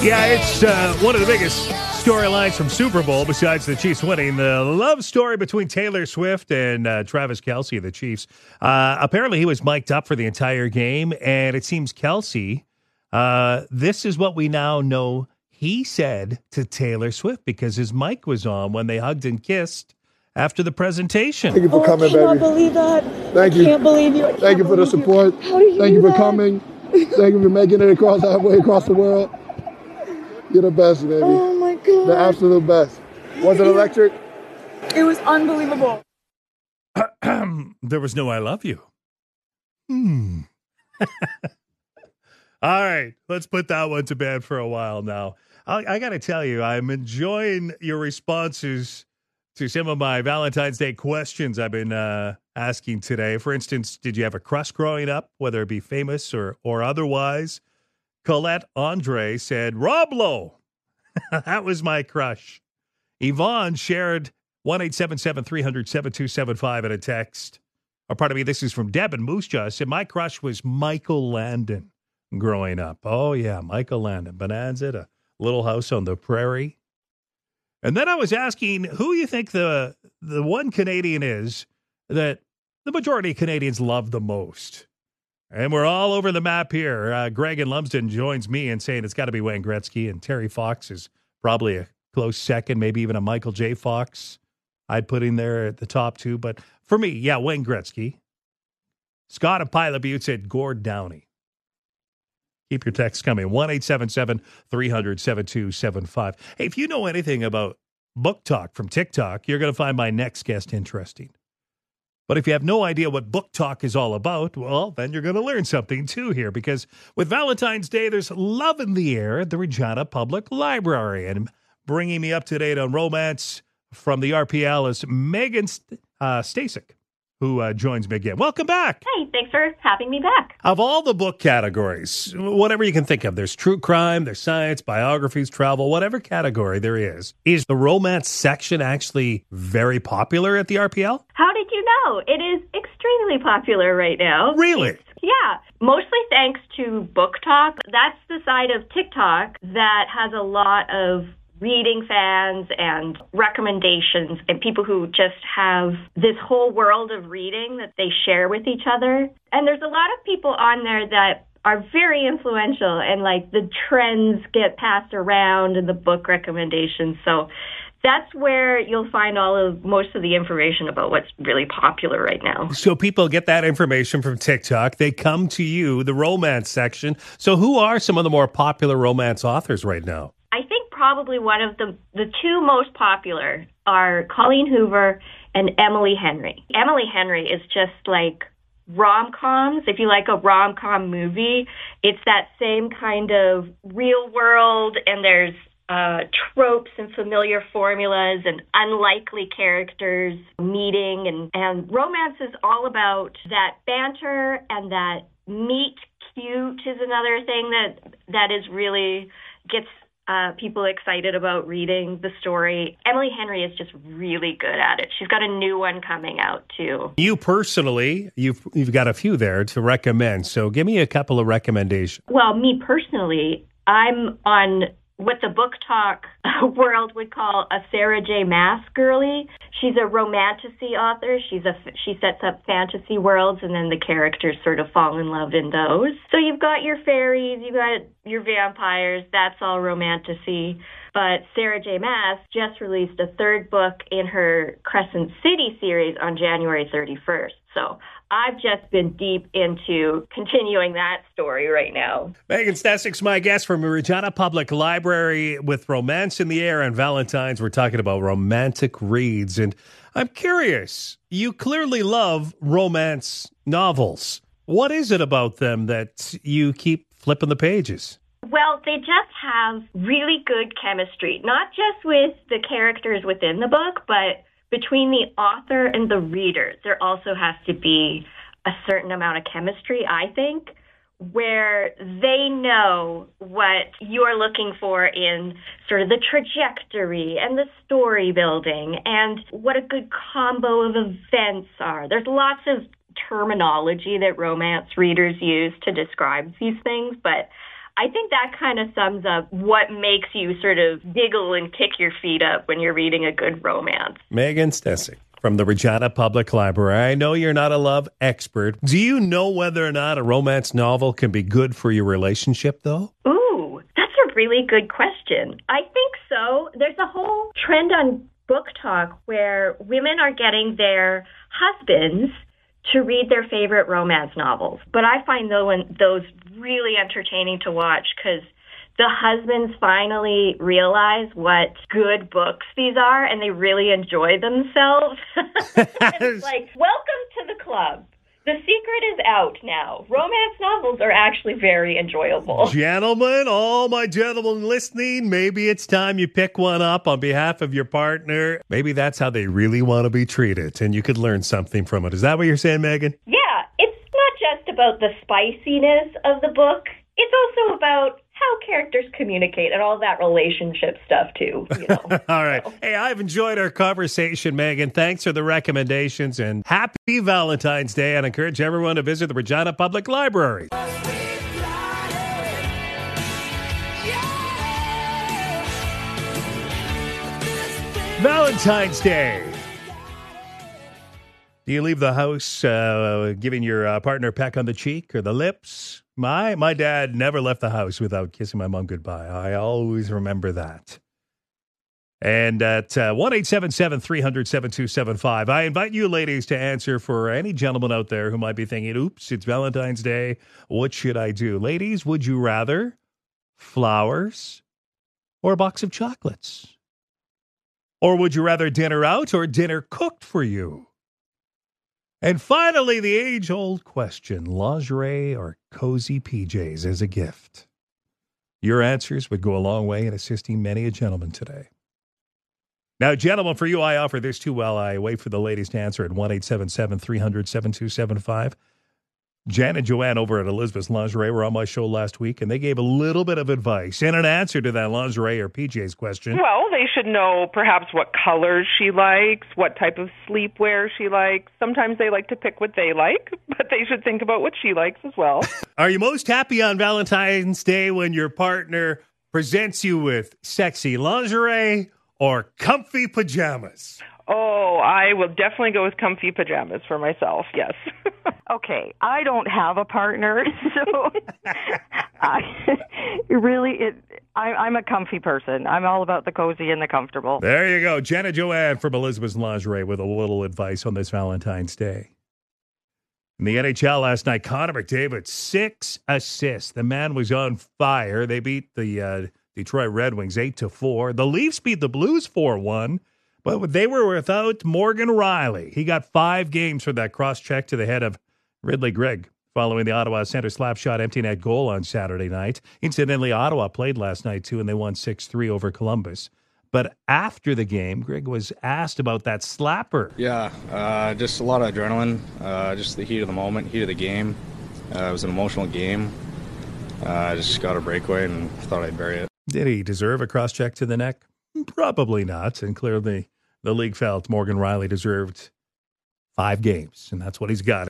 Yeah, it's uh, one of the biggest storylines from Super Bowl besides the Chiefs winning. The love story between Taylor Swift and uh, Travis Kelce the Chiefs. Uh, apparently, he was mic'd up for the entire game, and it seems Kelce, uh, this is what we now know he said to Taylor Swift because his mic was on when they hugged and kissed after the presentation. Thank you for oh, coming, I cannot baby. believe that. Thank I you. can't believe you. I Thank you for the believe support. How did you Thank you for that? coming. Thank you for making it across halfway across the world. You're the best, baby. Oh my god. The absolute best. Was it electric? It was unbelievable. there was no I love you. Hmm. All right, let's put that one to bed for a while now. I, I got to tell you, I'm enjoying your responses to some of my Valentine's Day questions I've been uh, asking today. For instance, did you have a crush growing up, whether it be famous or or otherwise? Colette Andre said, Rob Lowe. that was my crush. Yvonne shared 1 300 7275 in a text. Or pardon me, this is from Deb and Moose Jaw. Said, My crush was Michael Landon growing up. Oh, yeah, Michael Landon. Bonanza, a little house on the prairie. And then I was asking who you think the the one Canadian is that the majority of Canadians love the most. And we're all over the map here. Uh, Greg and Lumsden joins me in saying it's got to be Wayne Gretzky, and Terry Fox is probably a close second, maybe even a Michael J. Fox. I'd put in there at the top two. But for me, yeah, Wayne Gretzky. Scott of Pilot Butte said Gord Downie. Keep your texts coming. 1 877 300 7275. Hey, if you know anything about BookTok from TikTok, you're going to find my next guest interesting. But if you have no idea what book talk is all about, well, then you're going to learn something too here because with Valentine's Day, there's love in the air at the Regina Public Library. And bringing me up to date on romance from the RPL is Megan uh, Stecyk, who uh, joins me again. Welcome back. Hey, thanks for having me back. Of all the book categories, whatever you can think of, there's true crime, there's science, biographies, travel, whatever category there is. Is the romance section actually very popular at the RPL? How did you know? It is extremely popular right now. Really? It's- yeah, mostly thanks to BookTok. That's the side of TikTok that has a lot of reading fans and recommendations and people who just have this whole world of reading that they share with each other. And there's a lot of people on there that are very influential and like the trends get passed around and the book recommendations. So that's where you'll find all of most of the information about what's really popular right now. So people get that information from TikTok. They come to you, the romance section. So who are some of the more popular romance authors right now? Probably one of the the two most popular are Colleen Hoover and Emily Henry. Emily Henry is just like rom coms. If you like a rom com movie, it's that same kind of real world, and there's uh, tropes and familiar formulas and unlikely characters meeting, and and romance is all about that banter and that meet cute is another thing that that is really gets uh, people excited about reading the story. Emily Henry is just really good at it. She's got a new one coming out too. You personally, you've you've got a few there to recommend. So give me a couple of recommendations. Well, me personally, I'm on what the book talk world would call a Sarah J. Maas girly. She's a romantasy author. She's a she sets up fantasy worlds, and then the characters sort of fall in love in those. So you've got your fairies, you've got your vampires. That's all romantasy. But Sarah J. Maas just released a third book in her Crescent City series on January 31st. So I've just been deep into continuing that story right now. Megan Stecyk's my guest from Regina Public Library with Romance in the Air and Valentine's. We're talking about romantic reads. And I'm curious, you clearly love romance novels. What is it about them that you keep flipping the pages? Well, they just have really good chemistry, not just with the characters within the book, but between the author and the reader. There also has to be a certain amount of chemistry, I think, where they know what you're looking for in sort of the trajectory and the story building and what a good combo of events are. There's lots of terminology that romance readers use to describe these things, but I think that kind of sums up what makes you sort of giggle and kick your feet up when you're reading a good romance. Megan Stecyk from the Regina Public Library. I know you're not a love expert. Do you know whether or not a romance novel can be good for your relationship, though? Ooh, that's a really good question. I think so. There's a whole trend on book talk where women are getting their husbands to read their favorite romance novels. But I find those really entertaining to watch because the husbands finally realize what good books these are and they really enjoy themselves. it's like, welcome to the club. The secret is out now. Romance novels are actually very enjoyable. Gentlemen, all my gentlemen listening, maybe it's time you pick one up on behalf of your partner. Maybe that's how they really want to be treated, and you could learn something from it. Is that what you're saying, Megan? Yeah, it's not just about the spiciness of the book, it's also about how characters communicate and all that relationship stuff too. You know? all right. So. Hey, I've enjoyed our conversation, Megan. Thanks for the recommendations and happy Valentine's Day. And encourage everyone to visit the Regina Public Library. Valentine's Day. Do you leave the house uh, giving your uh, partner a peck on the cheek or the lips? My my dad never left the house without kissing my mom goodbye. I always remember that. And at uh, one eight seven seven three hundred seven two seven five, I invite you ladies to answer for any gentleman out there who might be thinking, "Oops, it's Valentine's Day. What should I do?" Ladies, would you rather flowers or a box of chocolates? Or would you rather dinner out or dinner cooked for you? And finally, the age old question lingerie or cozy PJs as a gift? Your answers would go a long way in assisting many a gentleman today. Now, gentlemen, for you, I offer this too while I wait for the ladies to answer at 1 877 300 7275. Jan and Joanne over at Elizabeth's Lingerie were on my show last week, and they gave a little bit of advice and an answer to that lingerie or PJ's question. Well, they should know perhaps what colors she likes, what type of sleepwear she likes. Sometimes they like to pick what they like, but they should think about what she likes as well. Are you most happy on Valentine's Day when your partner presents you with sexy lingerie or comfy pajamas? Oh, I will definitely go with comfy pajamas for myself. Yes. okay, I don't have a partner, so I really it. I, I'm a comfy person. I'm all about the cozy and the comfortable. There you go, Jenna Joanne from Elizabeth's Lingerie with a little advice on this Valentine's Day. In the NHL last night, Connor McDavid six assists. The man was on fire. They beat the uh, Detroit Red Wings eight to four. The Leafs beat the Blues four one. But they were without Morgan Rielly. He got five games for that cross check to the head of Ridly Greig following the Ottawa center slap shot empty net goal on Saturday night. Incidentally, Ottawa played last night too, and they won 6 3 over Columbus. But after the game, Greig was asked about that slapper. Yeah, uh, just a lot of adrenaline, uh, just the heat of the moment, heat of the game. Uh, it was an emotional game. Uh, I just got a breakaway and thought I'd bury it. Did he deserve a cross check to the neck? Probably not. And clearly, the league felt Morgan Rielly deserved five games, and that's what he's got.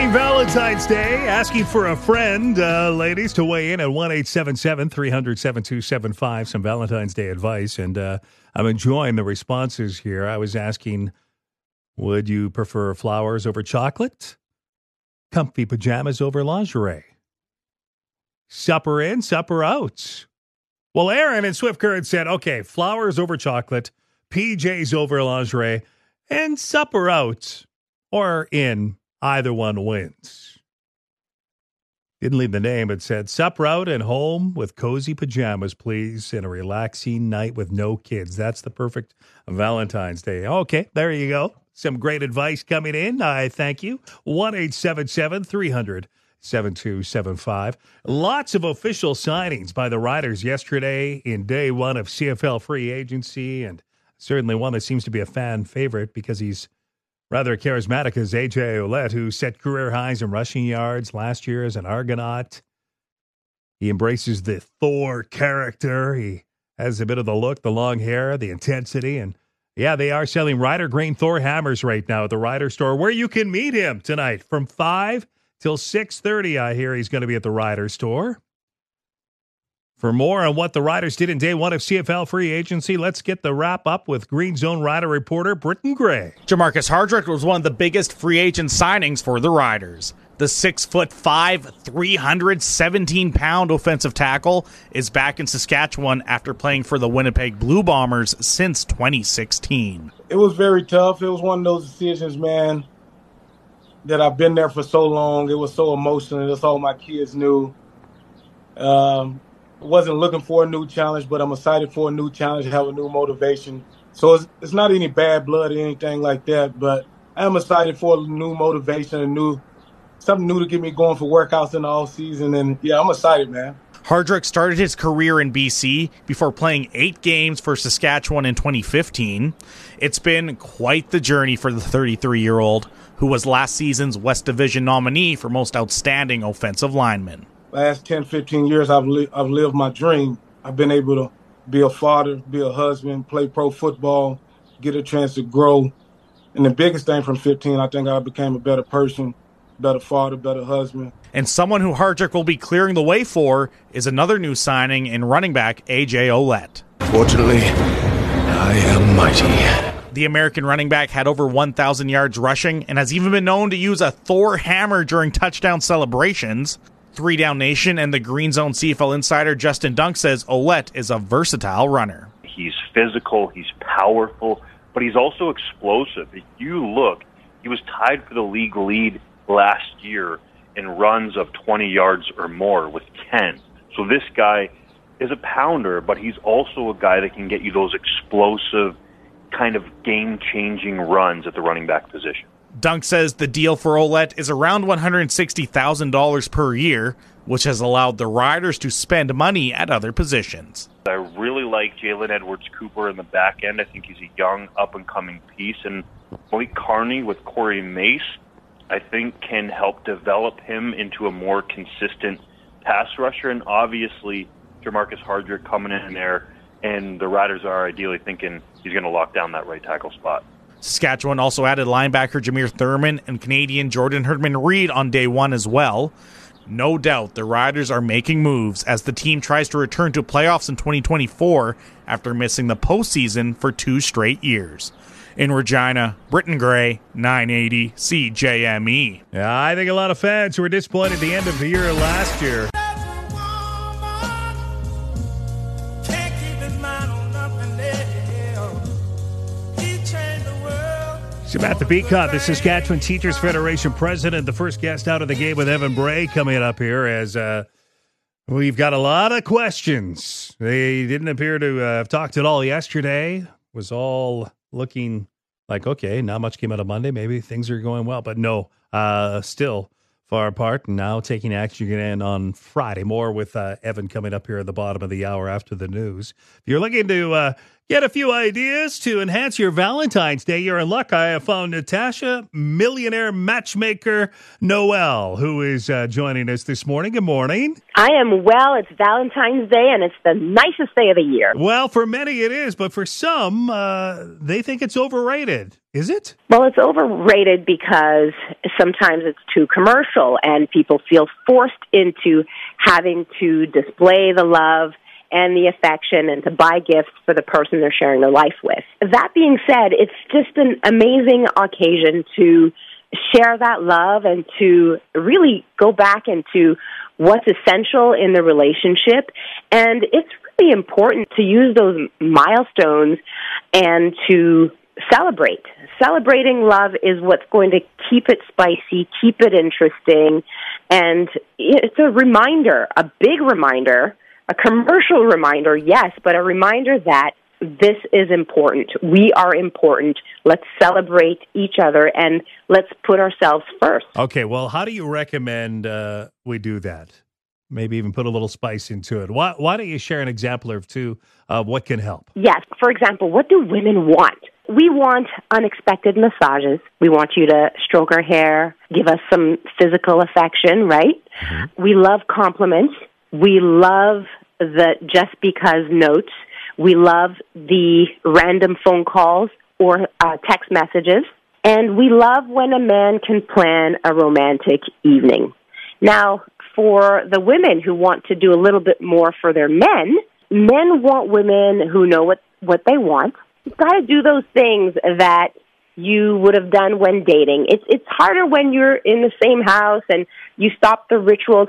Happy Valentine's Day. Asking for a friend, uh, ladies, to weigh in at 1 877 300 7275. Some Valentine's Day advice. And uh, I'm enjoying the responses here. I was asking, would you prefer flowers over chocolate? Comfy pajamas over lingerie? Supper in, supper out? Well, Aaron and Swift Current said, okay, flowers over chocolate, PJs over lingerie, and supper out or in either one wins. Didn't leave the name, but said, Sup out and home with cozy pajamas, please, and a relaxing night with no kids. That's the perfect Valentine's Day. Okay, there you go. Some great advice coming in. I thank you. 1 877 300 7275. Lots of official signings by the Riders yesterday in day one of CFL free agency and certainly one that seems to be a fan favorite because he's rather charismatic as AJ Ouellette, who set career highs in rushing yards last year as an Argonaut. He embraces the Thor character. He has a bit of the look, the long hair, the intensity, and yeah, they are selling Rider Green Thor hammers right now at the Rider store, where you can meet him tonight from five till six thirty. I hear he's going to be at the Rider store. For more on what the Riders did in day one of CFL free agency, let's get the wrap up with Green Zone Rider reporter Britton Gray. Jermarcus Hardrick was one of the biggest free agent signings for the Riders. The six foot five, 317 pound offensive tackle is back in Saskatchewan after playing for the Winnipeg Blue Bombers since 2016. It was very tough. It was one of those decisions, man, that I've been there for so long. It was so emotional. That's all my kids knew. Um, wasn't looking for a new challenge, but I'm excited for a new challenge, have a new motivation. So it's, it's not any bad blood or anything like that, but I am excited for a new motivation, a new something new to get me going for workouts in the off season. And yeah, I'm excited, man. Hardrick started his career in BC before playing eight games for Saskatchewan in 2015. It's been quite the journey for the 33 year old, who was last season's West Division nominee for most outstanding offensive lineman last 10, 15 years, I've, li- I've lived my dream. I've been able to be a father, be a husband, play pro football, get a chance to grow. And the biggest thing from 15, I think I became a better person, better father, better husband. And someone who Hardrick will be clearing the way for is another new signing in running back AJ Ouellette. Fortunately, I am mighty. The American running back had over 1,000 yards rushing and has even been known to use a Thor hammer during touchdown celebrations. Three Down Nation and the Green Zone CFL insider Justin Dunk says Ouellette is a versatile runner. He's physical, he's powerful, but he's also explosive. If you look, he was tied for the league lead last year in runs of 20 yards or more with 10. So this guy is a pounder, but he's also a guy that can get you those explosive, kind of game changing runs at the running back position. Dunk says the deal for Ouellette is around $160,000 per year, which has allowed the Riders to spend money at other positions. I really like Jalen Edwards Cooper in the back end. I think he's a young, up and coming piece. And Malik Carney with Corey Mace, I think, can help develop him into a more consistent pass rusher. And obviously, Jermarcus Hardrick coming in there, and the Riders are ideally thinking he's going to lock down that right tackle spot. Saskatchewan also added linebacker Jameer Thurman and Canadian Jordan Herdman Reed on day one as well. No doubt the Riders are making moves as the team tries to return to playoffs in 2024 after missing the postseason for two straight years. In Regina, Britton Gray, 980 CJME. Yeah, I think a lot of fans were disappointed at the end of the year last year. Samantha Becotte, the Saskatchewan Teachers Federation president, the first guest out of the game with Evan Bray coming up here as uh, we've got a lot of questions. They didn't appear to uh, have talked at all yesterday. Was all looking like okay, not much came out of Monday. Maybe things are going well, but no, uh, still far apart. And now taking action again on Friday. More with uh, Evan coming up here at the bottom of the hour after the news. If you're looking to uh, Get a few ideas to enhance your Valentine's Day. You're in luck. I have found Natacha, millionaire matchmaker Noel, who is uh, joining us this morning. Good morning. I am well. It's Valentine's Day, and it's the nicest day of the year. Well, for many it is, but for some, uh, they think it's overrated. Is it? Well, it's overrated because sometimes it's too commercial, and people feel forced into having to display the love and the affection and to buy gifts for the person they're sharing their life with. That being said, it's just an amazing occasion to share that love and to really go back into what's essential in the relationship. And it's really important to use those milestones and to celebrate. Celebrating love is what's going to keep it spicy, keep it interesting, and it's a reminder, a big reminder a commercial reminder, yes, but a reminder that this is important. We are important. Let's celebrate each other and let's put ourselves first. Okay, well, how do you recommend uh, we do that? maybe even put a little spice into it. Why, why don't you share an example or two of what can help? Yes. For example, what do women want? We want unexpected massages. We want you to stroke our hair, give us some physical affection, right? We love compliments. We love the just because notes. We love the random phone calls or uh, text messages. And we love when a man can plan a romantic evening. Now, for the women who want to do a little bit more for their men, men want women who know what, what they want. You've got to do those things that you would have done when dating. It's it's harder when you're in the same house and you stop the rituals.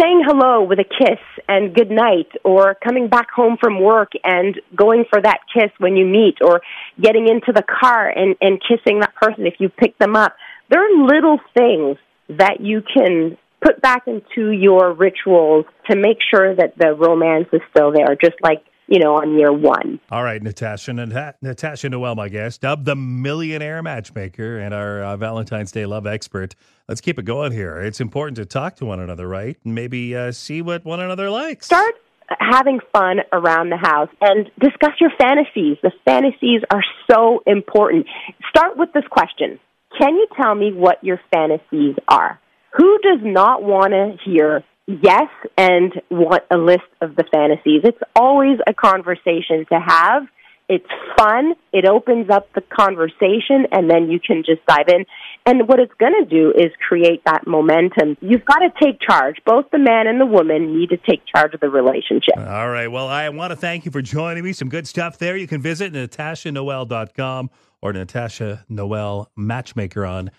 Saying hello with a kiss and good night, or coming back home from work and going for that kiss when you meet, or getting into the car and, and kissing that person if you pick them up. There are little things that you can put back into your rituals to make sure that the romance is still there, just like, you know, on year one. All right, Natacha. Nat- Natacha Noel, my guest, dubbed the millionaire matchmaker and our uh, Valentine's Day love expert. Let's keep it going here. It's important to talk to one another, right? And maybe uh, see what one another likes. Start having fun around the house and discuss your fantasies. The fantasies are so important. Start with this question. Can you tell me what your fantasies are? Who does not want to hear yes and want a list of the fantasies? It's always a conversation to have. It's fun. It opens up the conversation and then you can just dive in. And what it's going to do is create that momentum. You've got to take charge. Both the man and the woman need to take charge of the relationship. All right. Well, I want to thank you for joining me. Some good stuff there. You can visit natachanoel.com or Natacha Noel Matchmaker on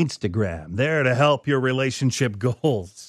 Instagram. There to help your relationship goals.